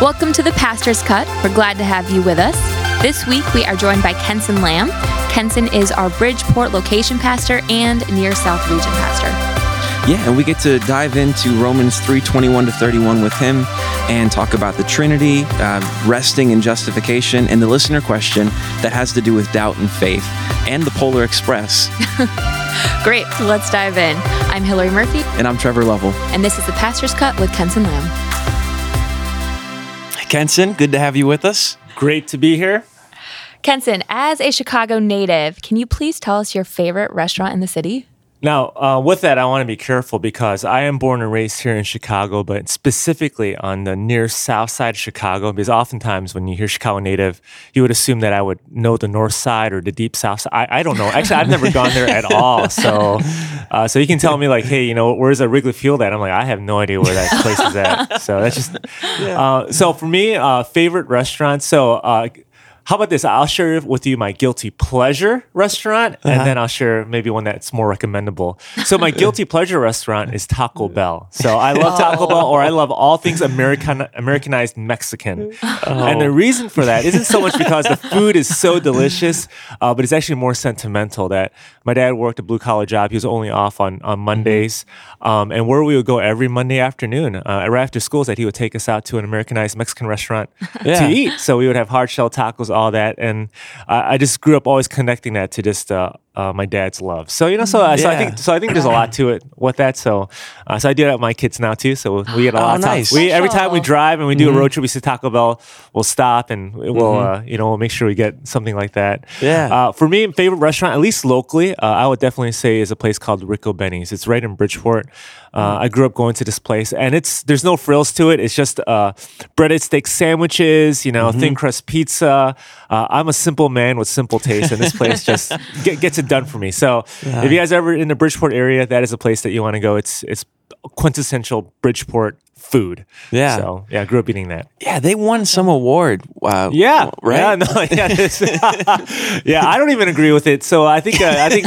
Welcome to the Pastor's Cut. We're glad to have you with us. This week we are joined by Kensen Lam. Kensen is our Bridgeport location pastor and near South region pastor. Yeah, and we get to dive into Romans 3 21 to 31 with him and talk about the Trinity, uh, resting and justification, and the listener question that has to do with doubt and faith, and the Polar Express. Great, let's dive in. I'm Hillary Murphy, And I'm Trevor Lovell. and this is the Pastor's Cut with Kensen Lam. Kensen, good to have you with us. Great to be here. Kensen, as a Chicago native, can you please tell us your favorite restaurant in the city? Now, uh, with that, I want to be careful because I am born and raised here in Chicago, but specifically on the near south side of Chicago. Because oftentimes when you hear Chicago native, you would assume that I would know the north side or the deep south side. I, I don't know. Actually, I've never gone there at all. So, uh, so you can tell me like, hey, you know, where's a Wrigley Field at? I'm like, I have no idea where that place is at. So that's just. Uh, so for me, uh, favorite restaurant. So. Uh, how about this? I'll share with you my guilty pleasure restaurant, and then I'll share maybe one that's more recommendable. So my guilty pleasure restaurant is Taco Bell. So I love Taco Bell, or I love all things American Americanized Mexican. And the reason for that isn't so much because the food is so delicious, uh, but it's actually more sentimental. That my dad worked a blue collar job; he was only off on on Mondays, um, and where we would go every Monday afternoon, uh, right after school, is that he would take us out to an Americanized Mexican restaurant Yeah. to eat. So we would have hard shell tacos, all that, and I, I just grew up always connecting that to just uh, uh, my dad's love. So you know, so, uh, so I think so I think there's a lot to it with that. So uh, so I do that with my kids now too. So we get a lot Oh, of nice. We every time we drive and we do a road trip, we see Taco Bell. We'll stop and we'll uh, you know we'll make sure we get something like that. Yeah. Uh, for me, favorite restaurant, at least locally, uh, I would definitely say is a place called Ricobene's. It's right in Bridgeport. Uh, I grew up going to this place, and it's there's no frills to it. It's just uh, breaded steak sandwiches, you know, thin crust pizza. Uh, I'm a simple man with simple taste, and this place just get, gets it done for me. So, if you guys are ever in the Bridgeport area, that is a place that you want to go. It's it's quintessential Bridgeport food. Yeah. So yeah, I grew up eating that. Yeah, they won some award. Wow. Yeah, Right? Yeah, no, yeah, yeah. I don't even agree with it. So I think uh, I think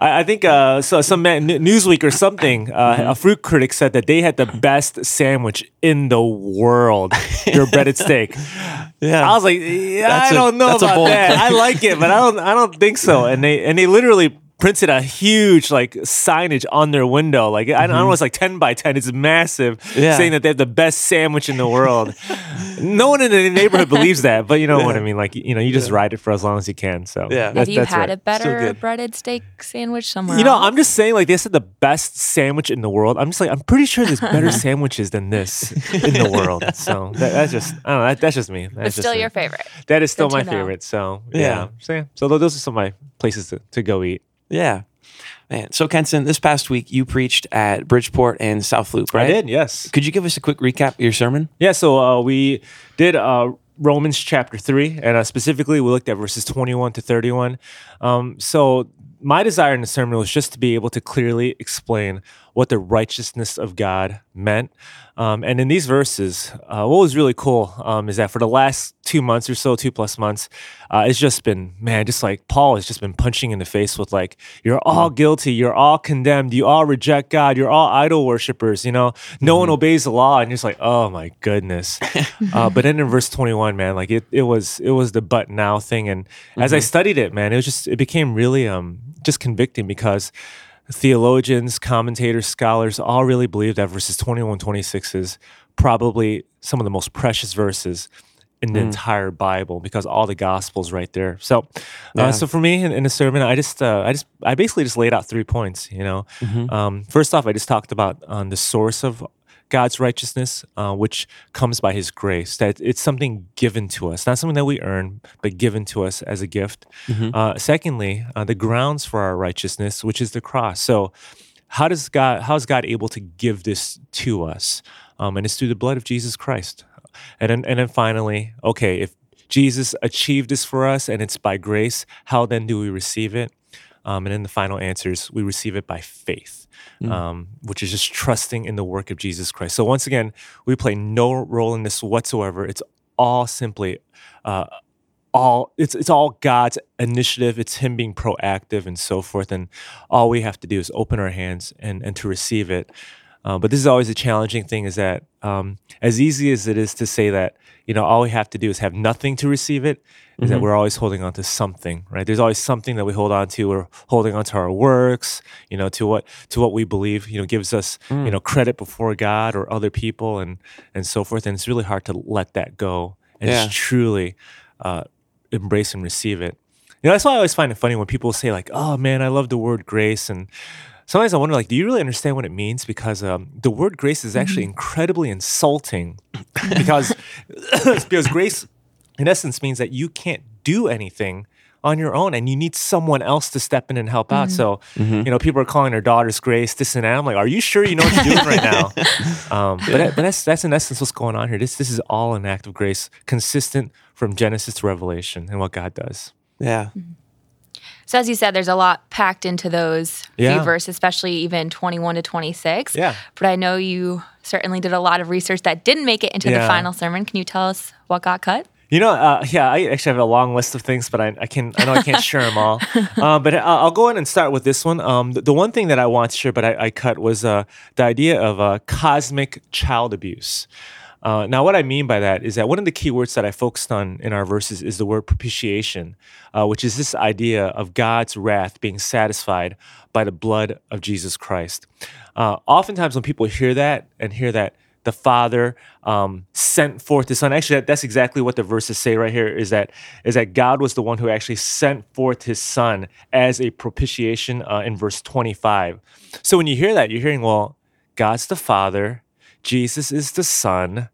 I, I think uh, so. Some man, Newsweek or something, uh, Mm-hmm. a fruit critic said that they had the best sandwich in the world. Their breaded steak. Yeah. I was like, yeah, That's I a- don't know about that. I like it, but I don't. I don't think so. And they and they literally printed a huge like signage on their window. Like I, don't know, it's like ten by ten. It's massive, Mm-hmm. Yeah. saying that they have the best sandwich in the world. no one in the neighborhood believes that, but you know what I mean. Like you know, you just ride it for as long as you can. So Yeah. that- Have you that's had right. a better breaded steak sandwich somewhere? You know, else? I'm just saying, like they said, the best sandwich in the world. I'm just like, I'm pretty sure there's better sandwiches than this in the world. So that, that's just, I don't know, that, that's just me. That's but just still me. your favorite. That is still Good my favorite. So Yeah. yeah. So, yeah. so those are some of my places to, to go eat. Yeah. Man. So, Kensen, this past week you preached at Bridgeport and South Loop, right? I did, yes. Could you give us a quick recap of your sermon? Yeah, so uh, we did uh, Romans chapter 3, and uh, specifically we looked at verses 21 to 31. Um, so my desire in the sermon was just to be able to clearly explain what the righteousness of God meant. Um, and in these verses, uh, what was really cool um, is that for the last two months or so, two plus months, uh, it's just been, man, just like Paul has just been punching in the face with like, you're all guilty, you're all condemned, you all reject God, you're all idol worshippers, you know, no one obeys the law. And you're just like, oh my goodness. uh, but then in verse 21, man, like it, it was, it was the but now thing. And as I studied it, man, it was just, it became really um, just convicting because theologians, commentators, scholars all really believe that verses 21 26 is probably some of the most precious verses in the entire Bible because all the gospels right there. So, Yeah. uh, so for me in, in the sermon, I just, uh, I just, I basically just laid out three points. You know, um, first off, I just talked about um, the source of God's righteousness, uh, which comes by His grace. That it's something given to us, not something that we earn, but given to us as a gift. Uh, secondly, uh, the grounds for our righteousness, which is the cross. So, how does God? How is God able to give this to us? Um, and it's through the blood of Jesus Christ. And then, and then finally, okay, if Jesus achieved this for us and it's by grace, how then do we receive it? Um, and in the final answers, we receive it by faith, um, which is just trusting in the work of Jesus Christ. So once again, we play no role in this whatsoever. It's all simply uh, all it's it's all God's initiative. It's Him being proactive and so forth. And all we have to do is open our hands and and to receive it. Uh, but this is always a challenging thing is that um, as easy as it is to say that, you know, all we have to do is have nothing to receive it, is that we're always holding on to something, right? There's always something that we hold on to. We're holding on to our works, you know, to what to what we believe, you know, gives us, you know, credit before God or other people and and so forth. And it's really hard to let that go and Yeah. just truly uh, embrace and receive it. You know, that's why I always find it funny when people say like, "Oh man, I love the word grace," and sometimes I wonder like, do you really understand what it means? Because um, the word grace is actually incredibly insulting, because because grace, in essence, means that you can't do anything on your own and you need someone else to step in and help out. So, you know, people are calling their daughters grace, this and that. I'm like, are you sure you know what you're doing right now? Um, but, that- but that's that's in essence what's going on here. This this is all an act of grace, consistent from Genesis to Revelation and what God does. Yeah. So as you said, there's a lot packed into those Yeah. few verses, especially even 21 to 26. Yeah. But I know you certainly did a lot of research that didn't make it into the final sermon. Can you tell us what got cut? You know, uh, yeah, I actually have a long list of things, but I, I can I know I can't share them all. Uh, but I- I'll go ahead and start with this one. Um, the, the one thing that I want to share, but I, I cut, was uh, the idea of uh, cosmic child abuse. Uh, now, what I mean by that is that one of the key words that I focused on in our verses is the word propitiation, uh, which is this idea of God's wrath being satisfied by the blood of Jesus Christ. Uh, oftentimes, when people hear that and hear that the Father um, sent forth His Son, actually, that, that's exactly what the verses say right here. Is that is that God was the one who actually sent forth His Son as a propitiation uh, in verse twenty-five. So when you hear that, you're hearing, well, God's the Father, Jesus is the Son.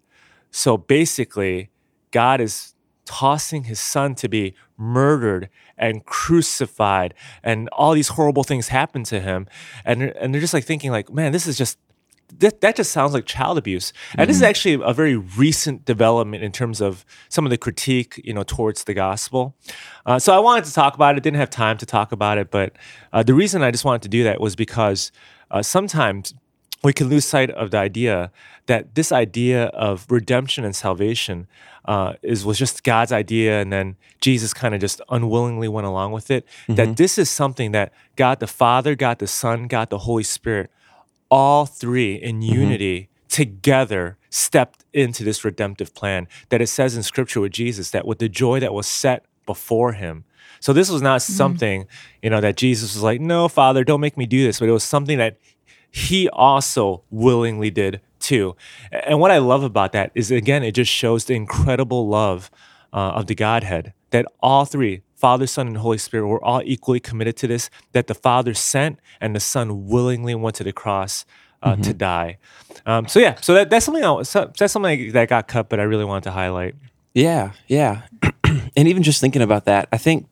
So basically, God is tossing his son to be murdered and crucified, and all these horrible things happen to him. And, they're- and they're just like thinking, like, man, this is just that, that just sounds like child abuse. And this is actually a very recent development in terms of some of the critique, you know, towards the gospel. Uh, so I wanted to talk about it. Didn't have time to talk about it, but uh, the reason I just wanted to do that was because uh, sometimes we can lose sight of the idea that this idea of redemption and salvation uh, is was just God's idea, and then Jesus kind of just unwillingly went along with it. That mm-hmm. this is something that God the Father, God the Son, God the Holy Spirit, all three in mm-hmm. unity together stepped into this redemptive plan. That it says in Scripture with Jesus that with the joy that was set before him. So this was not mm-hmm. something, you know, that Jesus was like, "No, Father, don't make me do this," but it was something that he also willingly did too. And what I love about that is, again, it just shows the incredible love uh, of the Godhead that all three, Father, Son, and Holy Spirit, were all equally committed to this, that the Father sent and the Son willingly went to the cross. Uh, To die, um, so yeah, so that, that's something I, so that's something that got cut, but I really wanted to highlight. Yeah, yeah. and even just thinking about that, I think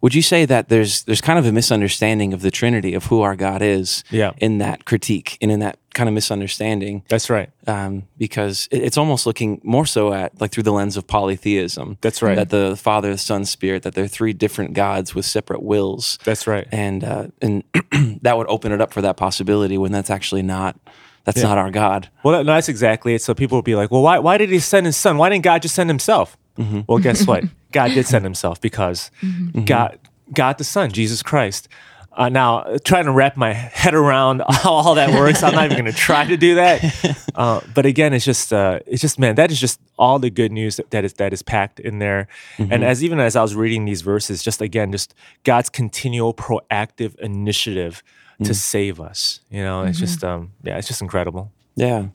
would you say that there's there's kind of a misunderstanding of the Trinity of who our God is Yeah. in that critique and in that kind of misunderstanding That's right. um, because it- it's almost looking more so at like through the lens of polytheism. That's right. That the Father, the Son, Spirit, that they're three different gods with separate wills. That's right. and uh, and that would open it up for that possibility when that's actually not that's not our God. Well, no, that's exactly it. So people will be like, well, why, why did he send his son? Why didn't God just send himself? Well, guess what? God did send himself because God, God the Son, Jesus Christ. Uh, now, trying to wrap my head around how all that works, I'm not even going to try to do that. Uh, but again, it's just, uh, it's just, man, that is just all the good news that, that is that is packed in there. And as even as I was reading these verses, just again, just God's continual proactive initiative to save us. You know, it's just, um, yeah, it's just incredible. Yeah.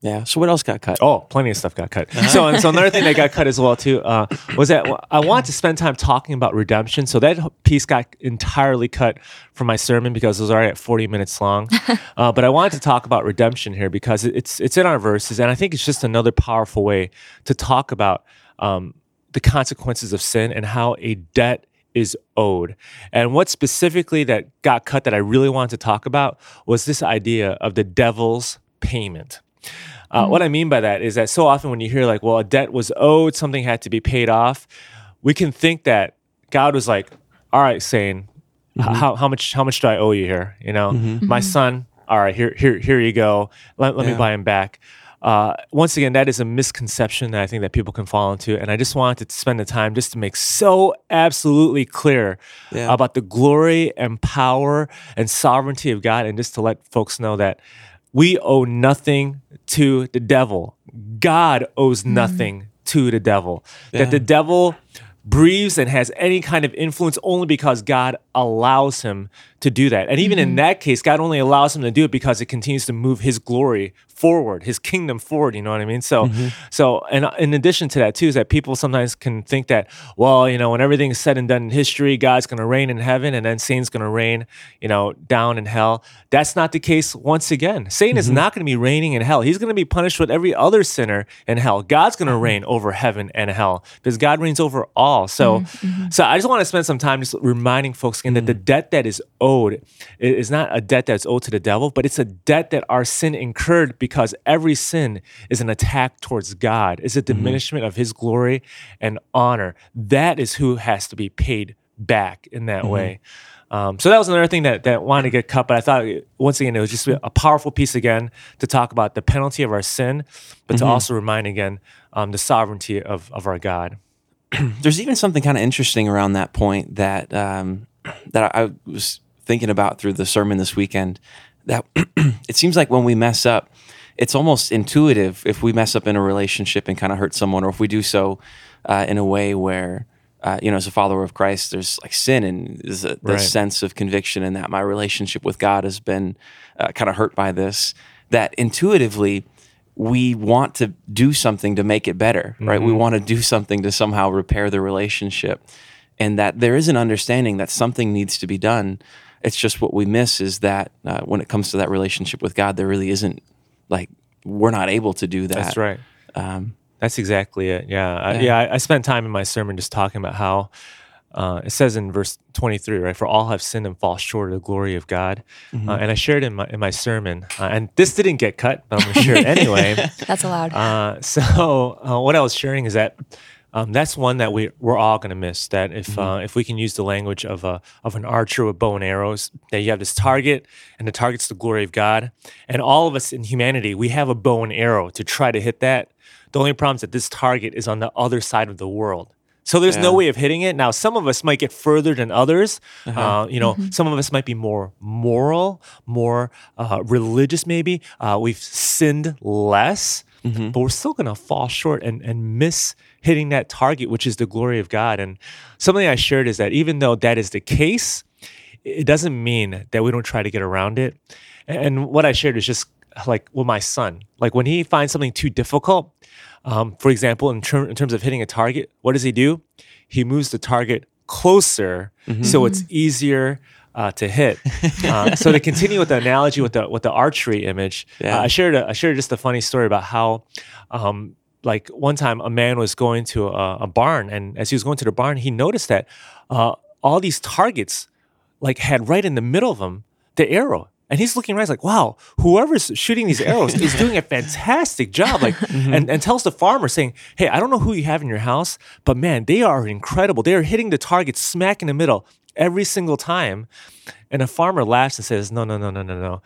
Yeah. So what else got cut? Oh, plenty of stuff got cut. So, and so another thing that got cut as well too uh, was that I wanted to spend time talking about redemption. So that piece got entirely cut from my sermon because it was already at forty minutes long. uh, but I wanted to talk about redemption here because it's it's in our verses, and I think it's just another powerful way to talk about um, the consequences of sin and how a debt is owed. And what specifically that got cut that I really wanted to talk about was this idea of the devil's payment. Uh, What I mean by that is that so often when you hear like, well, a debt was owed, something had to be paid off, we can think that God was like, all right, saying, how, how much how much do I owe you here? You know, my son, all right, here here here you go. Let, let me buy him back. uh, once again, that is a misconception that I think that people can fall into. And I just wanted to spend the time just to make so absolutely clear Yeah. about the glory and power and sovereignty of God, and just to let folks know that we owe nothing to the devil. God owes mm-hmm. nothing to the devil. Yeah. That the devil breathes and has any kind of influence only because God allows him to do that. And even in mm-hmm. that case, God only allows him to do it because it continues to move his glory forward, his kingdom forward, you know what I mean? So mm-hmm. so and in addition to that too is that people sometimes can think that well, you know, when everything's said and done in history, God's going to reign in heaven and then Satan's going to reign, you know, down in hell. That's not the case once again. Satan is mm-hmm. not going to be reigning in hell. He's going to be punished with every other sinner in hell. God's going to mm-hmm. reign over heaven and hell because God reigns over all. So so I just want to spend some time just reminding folks again that the mm. debt that is owed is not a debt that's owed to the devil, but it's a debt that our sin incurred because every sin is an attack towards God, is a diminishment of his glory and honor. That is who has to be paid back in that way. Um, so that was another thing that, that wanted to get cut, but I thought once again it was just a powerful piece again to talk about the penalty of our sin, but to also remind again um, the sovereignty of, of our God. there's even something kind of interesting around that point that um, that I, I was thinking about through the sermon this weekend. That it seems like when we mess up, it's almost intuitive if we mess up in a relationship and kind of hurt someone, or if we do so uh, in a way where. Uh, you know, as a follower of Christ, there's like sin and there's a, the Right. sense of conviction, and that my relationship with God has been uh, kind of hurt by this. That intuitively, we want to do something to make it better, right? We want to do something to somehow repair the relationship. And that there is an understanding that something needs to be done. It's just what we miss is that uh, when it comes to that relationship with God, there really isn't like, we're not able to do that. That's right. Um, That's exactly it. Yeah. I, Yeah. yeah. I, I spent time in my sermon just talking about how uh, it says in verse 23, right? For all have sinned and fall short of the glory of God. Uh, and I shared in my, in my sermon, uh, and this didn't get cut, but I'm going to share it anyway. That's allowed. Uh, so uh, what I was sharing is that um, that's one that we we're all going to miss. That if uh, if we can use the language of a of an archer with bow and arrows, that you have this target, and the target's the glory of God, and all of us in humanity we have a bow and arrow to try to hit that. The only problem is that this target is on the other side of the world. So there's no way of hitting it. Now, some of us might get further than others. Uh, you know, some of us might be more moral, more uh, religious, maybe. Uh, we've sinned less, but we're still going to fall short and, and miss hitting that target, which is the glory of God. And something I shared is that even though that is the case, it doesn't mean that we don't try to get around it. And what I shared is just like with my son, like when he finds something too difficult, um, for example, in, ter- in terms of hitting a target, what does he do? He moves the target closer so it's easier uh, to hit. Uh, so to continue with the analogy with the with the archery image, Yeah. uh, I shared a, I shared just a funny story about how. Um, like one time, a man was going to a, a barn, and as he was going to the barn, he noticed that uh, all these targets like had right in the middle of them the arrow. And he's looking right he's like, wow, whoever's shooting these arrows is doing a fantastic job. Like, and, and tells the farmer saying, Hey, I don't know who you have in your house, but man, they are incredible. They are hitting the target smack in the middle every single time. And the farmer laughs and says, No, no, no, no, no, no.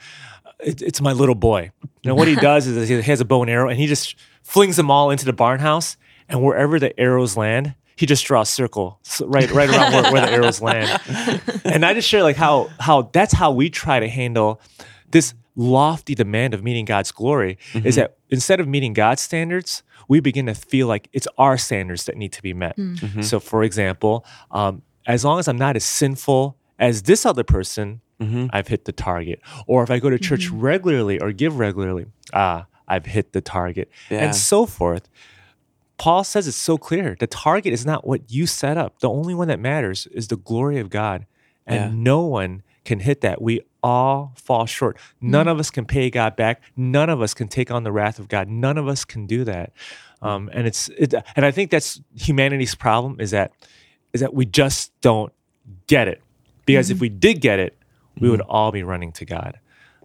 It, it's my little boy. And what he does is he has a bow and arrow and he just flings them all into the barn house. And wherever the arrows land, he just draws a circle right, right around where, where the arrows land. And I just share like how how that's how we try to handle this lofty demand of meeting God's glory is mm-hmm. that instead of meeting God's standards, we begin to feel like it's our standards that need to be met. Mm. Mm-hmm. So, for example, um, as long as I'm not as sinful as this other person, I've hit the target. Or if I go to church regularly or give regularly, ah, I've hit the target, Yeah. and so forth. Paul says it's so clear. The target is not what you set up. The only one that matters is the glory of God. And Yeah. no one can hit that. We all fall short. None of us can pay God back. None of us can take on the wrath of God. None of us can do that. Um, and it's it, and I think that's humanity's problem is that is that we just don't get it. Because if we did get it, we would all be running to God.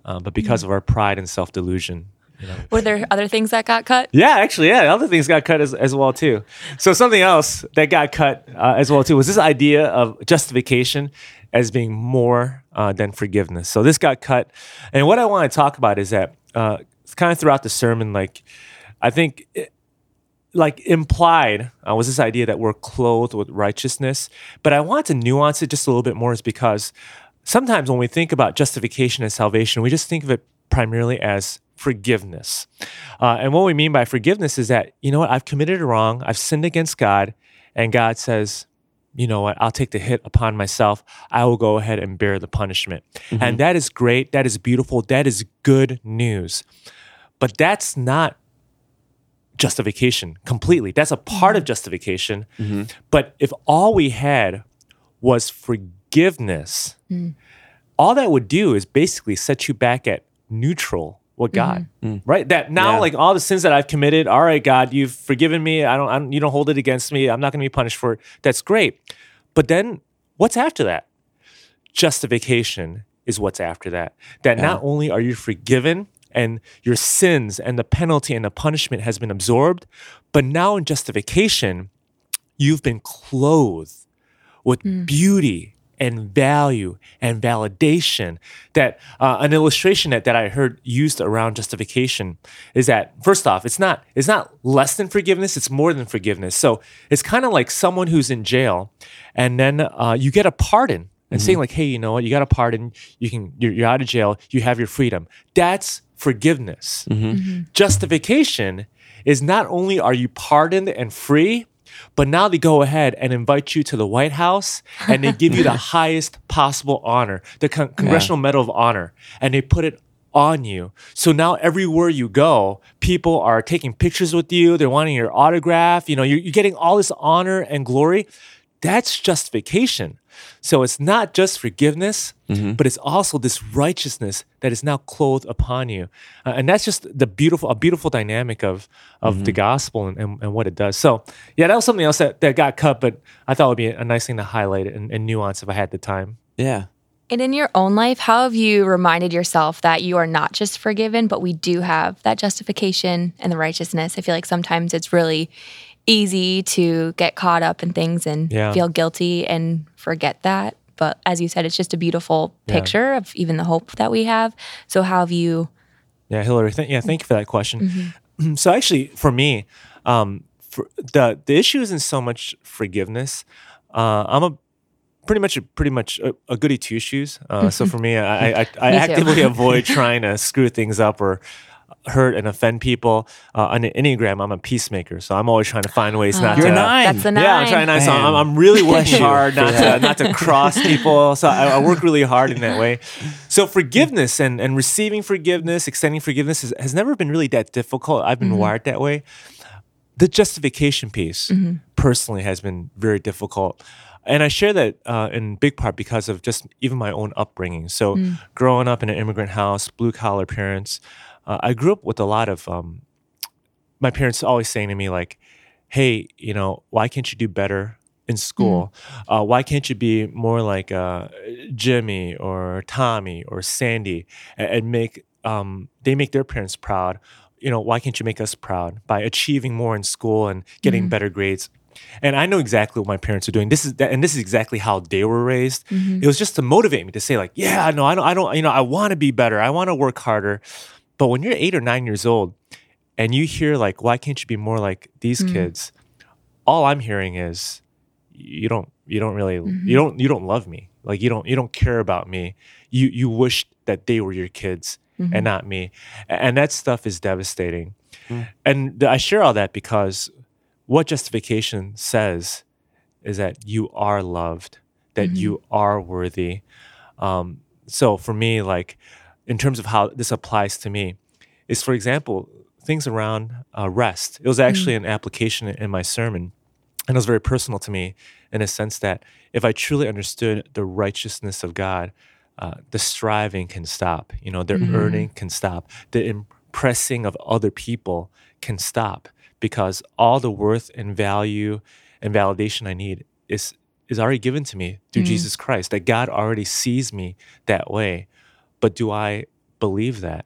Um, but because of our pride and self delusion, you know, Were there other things that got cut? yeah, actually, yeah, other things got cut as, as well too. So something else that got cut uh, as well too was this idea of justification as being more uh, than forgiveness. So this got cut, and what I want to talk about is that uh, kind of throughout the sermon, like I think. It, like implied uh, was this idea that we're clothed with righteousness, but I want to nuance it just a little bit more, is because sometimes when we think about justification and salvation, we just think of it primarily as forgiveness. Uh, and what we mean by forgiveness is that, you know what, I've committed a wrong, I've sinned against God, and God says, you know what, I'll take the hit upon myself. I will go ahead and bear the punishment. Mm-hmm. And that is great. That is beautiful. That is good news. But that's not justification completely. That's a part of mm-hmm. justification. Mm-hmm. But if all we had was forgiveness, mm. all that would do is basically set you back at neutral with God, mm-hmm. Mm. right? That now, yeah. like all the sins that I've committed, all right, God, you've forgiven me. I don't, I don't you don't hold it against me. I'm not going to be punished for it. That's great. But then what's after that? Justification is what's after that. That yeah. not only are you forgiven, and your sins and the penalty and the punishment has been absorbed. But now in justification, you've been clothed with mm. beauty and value and validation. That uh, an illustration that, that I heard used around justification is that first off, it's not it's not less than forgiveness; it's more than forgiveness. So it's kind of like someone who's in jail, and then uh, you get a pardon. And mm-hmm. saying like, hey, you know what? You got a pardon. You can. You're, you're out of jail. You have your freedom. That's forgiveness. Mm-hmm. Mm-hmm. Justification is not only are you pardoned and free, but now they go ahead and invite you to the White House and they give you the highest possible honor, the Con- Congressional yeah. Medal of Honor, and they put it on you. So now everywhere you go, people are taking pictures with you, they're wanting your autograph, you know, you're, you're getting all this honor and glory. That's justification. So it's not just forgiveness, mm-hmm. but it's also this righteousness that is now clothed upon you. Uh, and that's just the beautiful, a beautiful dynamic of, of mm-hmm. the gospel and, and, and, what it does. So yeah, that was something else that, that got cut, but I thought it would be a nice thing to highlight and, and nuance if I had the time. Yeah. And in your own life, how have you reminded yourself that you are not just forgiven, but we do have that justification and the righteousness? I feel like sometimes it's really easy to get caught up in things and yeah. feel guilty and forget that. But as you said, it's just a beautiful picture yeah. of even the hope that we have. So how have you? Yeah, Hillary. Th- yeah, thank you for that question. Mm-hmm. So actually, for me, um, for the the issue isn't so much forgiveness. Uh, I'm a pretty much a, pretty much a, a goody two shoes. Uh, so for me, I, I, I actively avoid trying to screw things up or hurt and offend people. Uh, on the Enneagram, I'm a peacemaker, so I'm always trying to find ways not You're to. Nine. That's a nine. Yeah, I'm trying to. So I'm, I'm really working hard not to not to cross people. So I, I, work really hard in that way. So forgiveness and and receiving forgiveness, extending forgiveness is, has never been really that difficult. I've been mm-hmm. wired that way. The justification piece, mm-hmm. personally, has been very difficult. And I share that uh, in big part because of just even my own upbringing. So, mm. growing up in an immigrant house, blue collar parents, uh, I grew up with a lot of um, my parents always saying to me like, "Hey, you know, why can't you do better in school? Mm. Uh, why can't you be more like uh, Jimmy or Tommy or Sandy and, and make um, they make their parents proud? You know, why can't you make us proud by achieving more in school and getting mm. better grades?" And I know exactly what my parents are doing. This is that, and this is exactly how they were raised. Mm-hmm. It was just to motivate me to say, like, yeah, no, I don't, I don't, you know, I want to be better. I want to work harder. But when you're eight or nine years old and you hear like, why can't you be more like these mm-hmm. kids? All I'm hearing is you don't you don't really mm-hmm. you don't you don't love me. Like you don't you don't care about me. You you wish that they were your kids mm-hmm. and not me. And that stuff is devastating. Mm. And I share all that because what justification says is that you are loved, that you mm-hmm. are worthy. Um, so for me, like in terms of how this applies to me is, for example, things around uh, rest. It was actually mm. an application in my sermon, and it was very personal to me in a sense that if I truly understood the righteousness of God, uh, the striving can stop. You know, the mm-hmm. earning can stop. The impressing of other people can stop because all the worth and value and validation I need is is already given to me through mm. Jesus Christ. That God already sees me that way but do I believe that?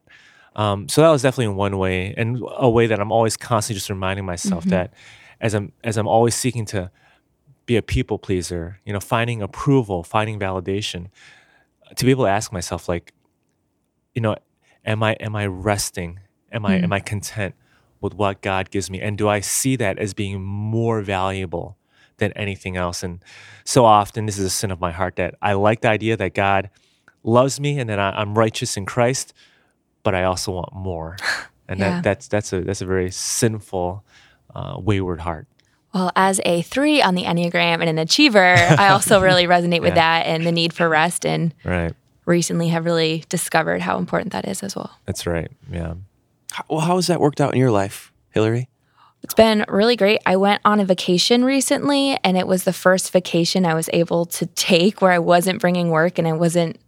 Um, so that was definitely one way, and a way that I'm always constantly just reminding myself mm-hmm. that as I'm as I'm always seeking to be a people pleaser, you know, finding approval, finding validation, to be able to ask myself like, you know, am I am I resting? Am I am I content with what God gives me? And do I see that as being more valuable than anything else? And so often, this is a sin of my heart that I like the idea that God loves me and that I, I'm righteous in Christ, but I also want more. And Yeah. that, that's that's a that's a very sinful, uh, wayward heart. Well, as a three on the Enneagram and an achiever, I also really resonate with Yeah. that and the need for rest. And Right. recently have really discovered how important that is as well. That's right. Yeah. How, well, how has that worked out in your life, Hillary? It's been really great. I went on a vacation recently, and it was the first vacation I was able to take where I wasn't bringing work and I wasn't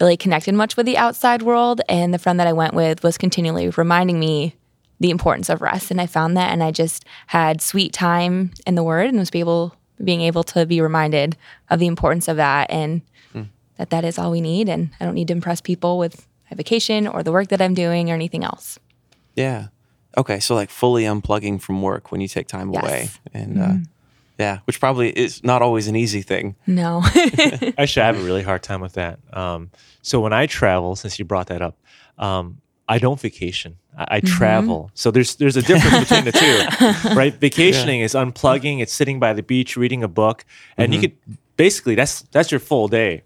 really connected much with the outside world. And the friend that I went with was continually reminding me the importance of rest. And I found that, and I just had sweet time in the Word and was able, being able to be reminded of the importance of that and that that is all we need. And I don't need to impress people with my vacation or the work that I'm doing or anything else. Yeah. Okay, so like fully unplugging from work when you take time Yes. away, and uh, yeah, which probably is not always an easy thing. No. Actually, I have a really hard time with that. Um, so when I travel, since you brought that up, um, I don't vacation. I, I travel. So there's there's a difference between the two, right? Vacationing is unplugging. It's sitting by the beach, reading a book, and you could basically that's that's your full day.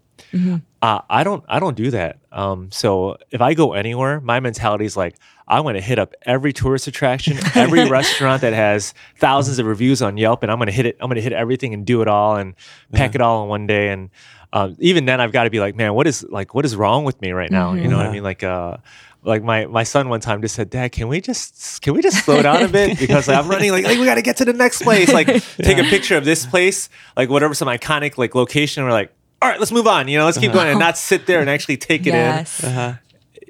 Uh, I don't I don't do that. Um, so if I go anywhere, my mentality is like I'm going to hit up every tourist attraction, every restaurant that has thousands of reviews on Yelp, and I'm going to hit it. I'm going to hit everything and do it all and pack it all in one day. And um, even then, I've got to be like, man, what is like what is wrong with me right now? You know what I mean? Like uh, like my my son one time just said, Dad, can we just can we just slow down a bit because I'm running like, like we got to get to the next place. Like take a picture of this place, like whatever some iconic like location. We're like, all right, let's move on. You know, let's keep going and not sit there and actually take it yes. in.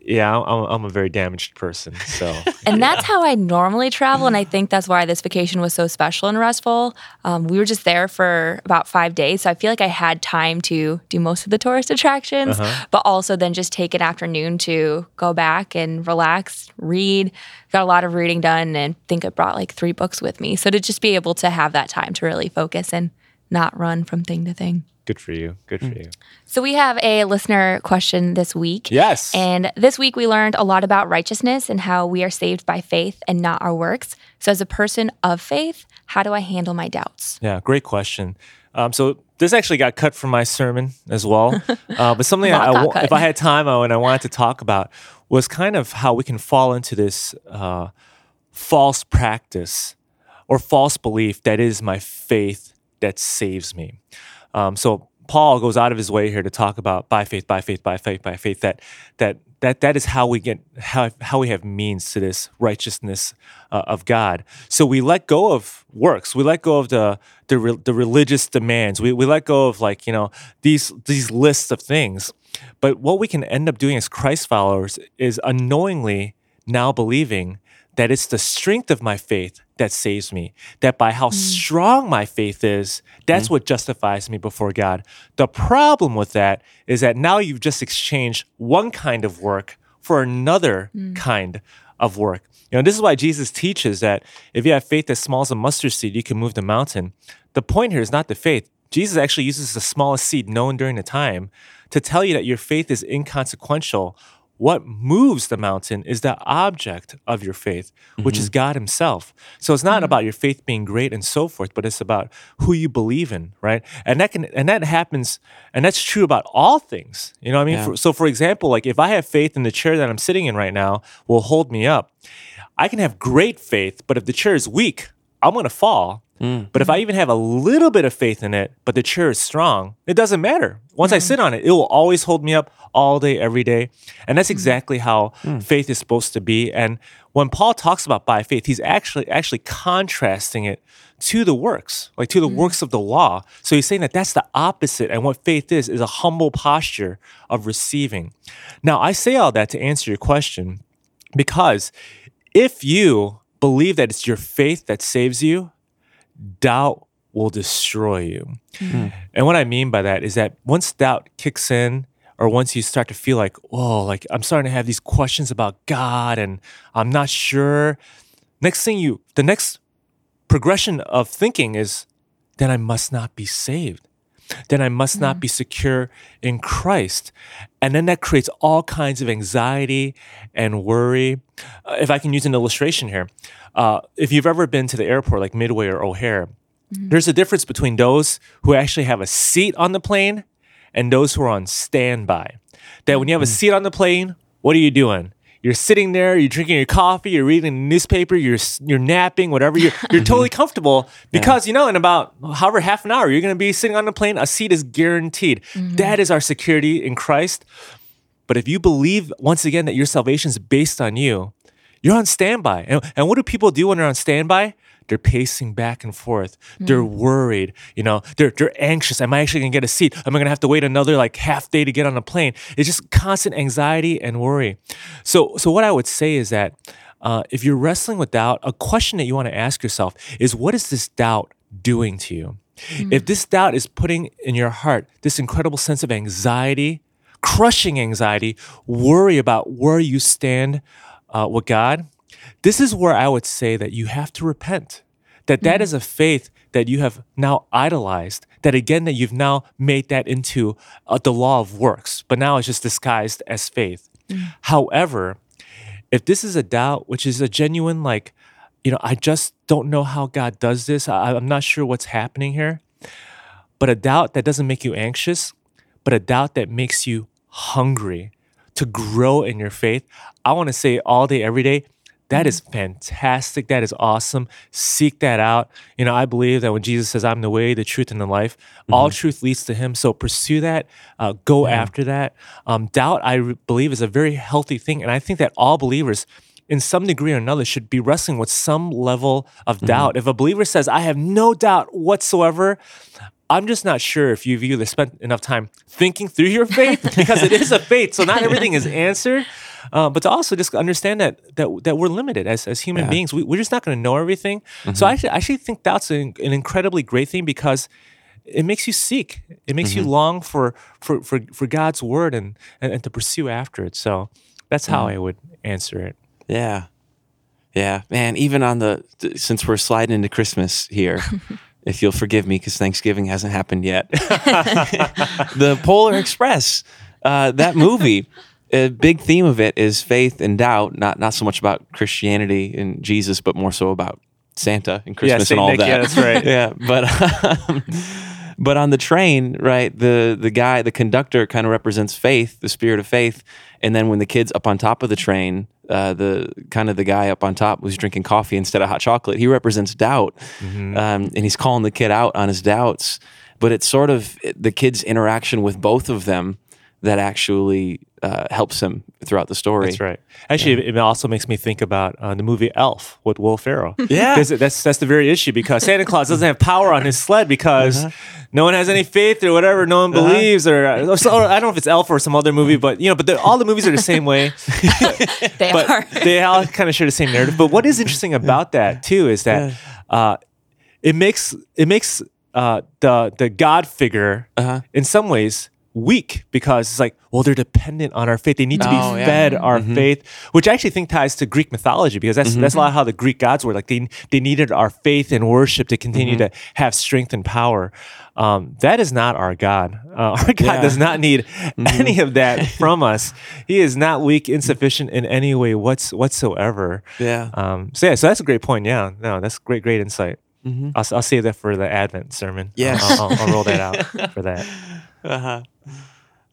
Yeah, I'm, I'm a very damaged person. So And that's how I normally travel. And I think that's why this vacation was so special and restful. Um, we were just there for about five days. So I feel like I had time to do most of the tourist attractions, but also then just take an afternoon to go back and relax, read. Got a lot of reading done and think I brought like three books with me. So to just be able to have that time to really focus and not run from thing to thing. Good for you. Good for you. So we have a listener question this week. Yes. And this week we learned a lot about righteousness and how we are saved by faith and not our works. So as a person of faith, how do I handle my doubts? Yeah, great question. Um, so this actually got cut from my sermon as well, uh, but something Lot I, got wa- cut. if I had time and I wanted to talk about was kind of how we can fall into this uh, false practice or false belief that is my faith that saves me. Um, so Paul goes out of his way here to talk about by faith, by faith, by faith, by faith. That that that that is how we get how how we have means to this righteousness uh, of God. So we let go of works. We let go of the the, re- the religious demands. We we let go of like you know these these lists of things. But what we can end up doing as Christ followers is unknowingly now believing that it's the strength of my faith that saves me. That by how mm. strong my faith is, that's mm. what justifies me before God. The problem with that is that now you've just exchanged one kind of work for another mm. kind of work. You know, this is why Jesus teaches that if you have faith as small as a mustard seed, you can move the mountain. The point here is not the faith. Jesus actually uses the smallest seed known during the time to tell you that your faith is inconsequential. What moves the mountain is the object of your faith, which is mm-hmm. God Himself. So it's not mm-hmm. about your faith being great and so forth, but it's about who you believe in, right? And that can and that happens, and that's true about all things. You know what I mean? Yeah. For- so for example, like if I have faith in the chair that I'm sitting in right now will hold me up, I can have great faith, but if the chair is weak, I'm gonna fall. Mm. But if I even have a little bit of faith in it, but the chair is strong, it doesn't matter. Once I mm. sit on it, it will always hold me up all day, every day. And that's mm. exactly how faith is supposed to be. And when Paul talks about by faith, he's actually actually contrasting it to the works, like to the works of the law. So he's saying that that's the opposite. And what faith is, is a humble posture of receiving. Now, I say all that to answer your question because if you believe that it's your faith that saves you, doubt will destroy you. Hmm. And what I mean by that is that once doubt kicks in, or once you start to feel like, oh, like I'm starting to have these questions about God and I'm not sure, next thing you, the next progression of thinking is, then I must not be saved. Then I must not be secure in Christ. And then that creates all kinds of anxiety and worry. Uh, if I can use an illustration here, uh, if you've ever been to the airport like Midway or O'Hare, there's a difference between those who actually have a seat on the plane and those who are on standby. That when you have a seat on the plane, what are you doing? You're sitting there, you're drinking your coffee, you're reading the newspaper, you're you're napping, whatever. You're you're totally comfortable because you know in about however half an hour you're going to be sitting on the plane. A seat is guaranteed. Mm-hmm. That is our security in Christ. But if you believe once again that your salvation is based on you, you're on standby. And, and what do people do when they're on standby? They're pacing back and forth. They're worried. You know, they're they're anxious. Am I actually gonna get a seat? Am I gonna have to wait another like half day to get on a plane? It's just constant anxiety and worry. So so what I would say is that uh, if you're wrestling with doubt, a question that you want to ask yourself is, what is this doubt doing to you? If this doubt is putting in your heart this incredible sense of anxiety, crushing anxiety, worry about where you stand uh, with God, this is where I would say that you have to repent. That that is a faith that you have now idolized. That again, that you've now made that into uh, the law of works, but now it's just disguised as faith. However, if this is a doubt, which is a genuine like, you know, I just don't know how God does this. I, I'm not sure what's happening here. But a doubt that doesn't make you anxious, but a doubt that makes you hungry to grow in your faith. I want to say all day, every day, that is fantastic. That is awesome. Seek that out. You know, I believe that when Jesus says, I'm the way, the truth, and the life, all truth leads to Him. So pursue that, uh, go after that. Um, doubt, I re- believe, is a very healthy thing. And I think that all believers, in some degree or another, should be wrestling with some level of doubt. If a believer says, I have no doubt whatsoever, I'm just not sure if you've either spent enough time thinking through your faith because it is a faith, so not everything is answered. Uh, but to also just understand that that that we're limited as, as human Yeah. beings. We, we're just not going to know everything. So I actually, I actually think that's an, an incredibly great thing because it makes you seek. It makes you long for, for for for God's word and, and and to pursue after it. So that's how I would answer it. Yeah. Yeah. Man, even on the, since we're sliding into Christmas here, if you'll forgive me because Thanksgiving hasn't happened yet, the Polar Express, uh, that movie, a big theme of it is faith and doubt, not, not so much about Christianity and Jesus, but more so about Santa and Christmas Saint and all Nick, that. yeah, that's right. yeah. But, um, but on the train, right, the, the guy, the conductor kind of represents faith, the spirit of faith. And then when the kid's up on top of the train, uh, the kind of the guy up on top who's drinking coffee instead of hot chocolate, he represents doubt. Um, and he's calling the kid out on his doubts. But it's sort of the kid's interaction with both of them that actually uh, helps him throughout the story. That's right. Actually, it also makes me think about uh, the movie Elf with Will Ferrell. Yeah. That's that's the very issue because Santa Claus doesn't have power on his sled because Uh-huh. no one has any faith or whatever, no one believes or, or so- or I don't know if it's Elf or some other movie, but you know, but all the movies are the same way. They but are. they all kind of share the same narrative. But what is interesting about that too is that uh, it makes it makes uh, the the God figure Uh-huh. in some ways weak because it's like, well, they're dependent on our faith. They need to be Oh, yeah. fed our faith, which I actually think ties to Greek mythology because that's that's a lot how the Greek gods were. Like they they needed our faith and worship to continue to have strength and power. Um, that is not our God. Uh, our God Yeah. does not need any of that from us. He is not weak, insufficient in any way what's, whatsoever. Yeah. Um, so yeah, so that's a great point. Yeah, no, that's great, great insight. I'll, I'll save that for the Advent sermon. Yeah, I'll, I'll, I'll roll that out for that. Uh-huh.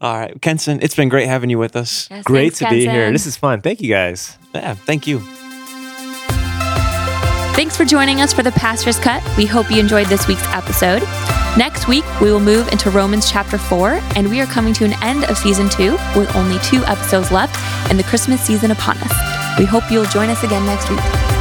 All right. Kensen, it's been great having you with us. Yes, Great thanks, to be here. This is fun. Thank you guys. Yeah. Thank you. Thanks for joining us for the Pastor's Cut. We hope you enjoyed this week's episode. Next week, we will move into Romans chapter 4, and we are coming to an end of season 2 with only two episodes left and the Christmas season upon us. We hope you'll join us again next week.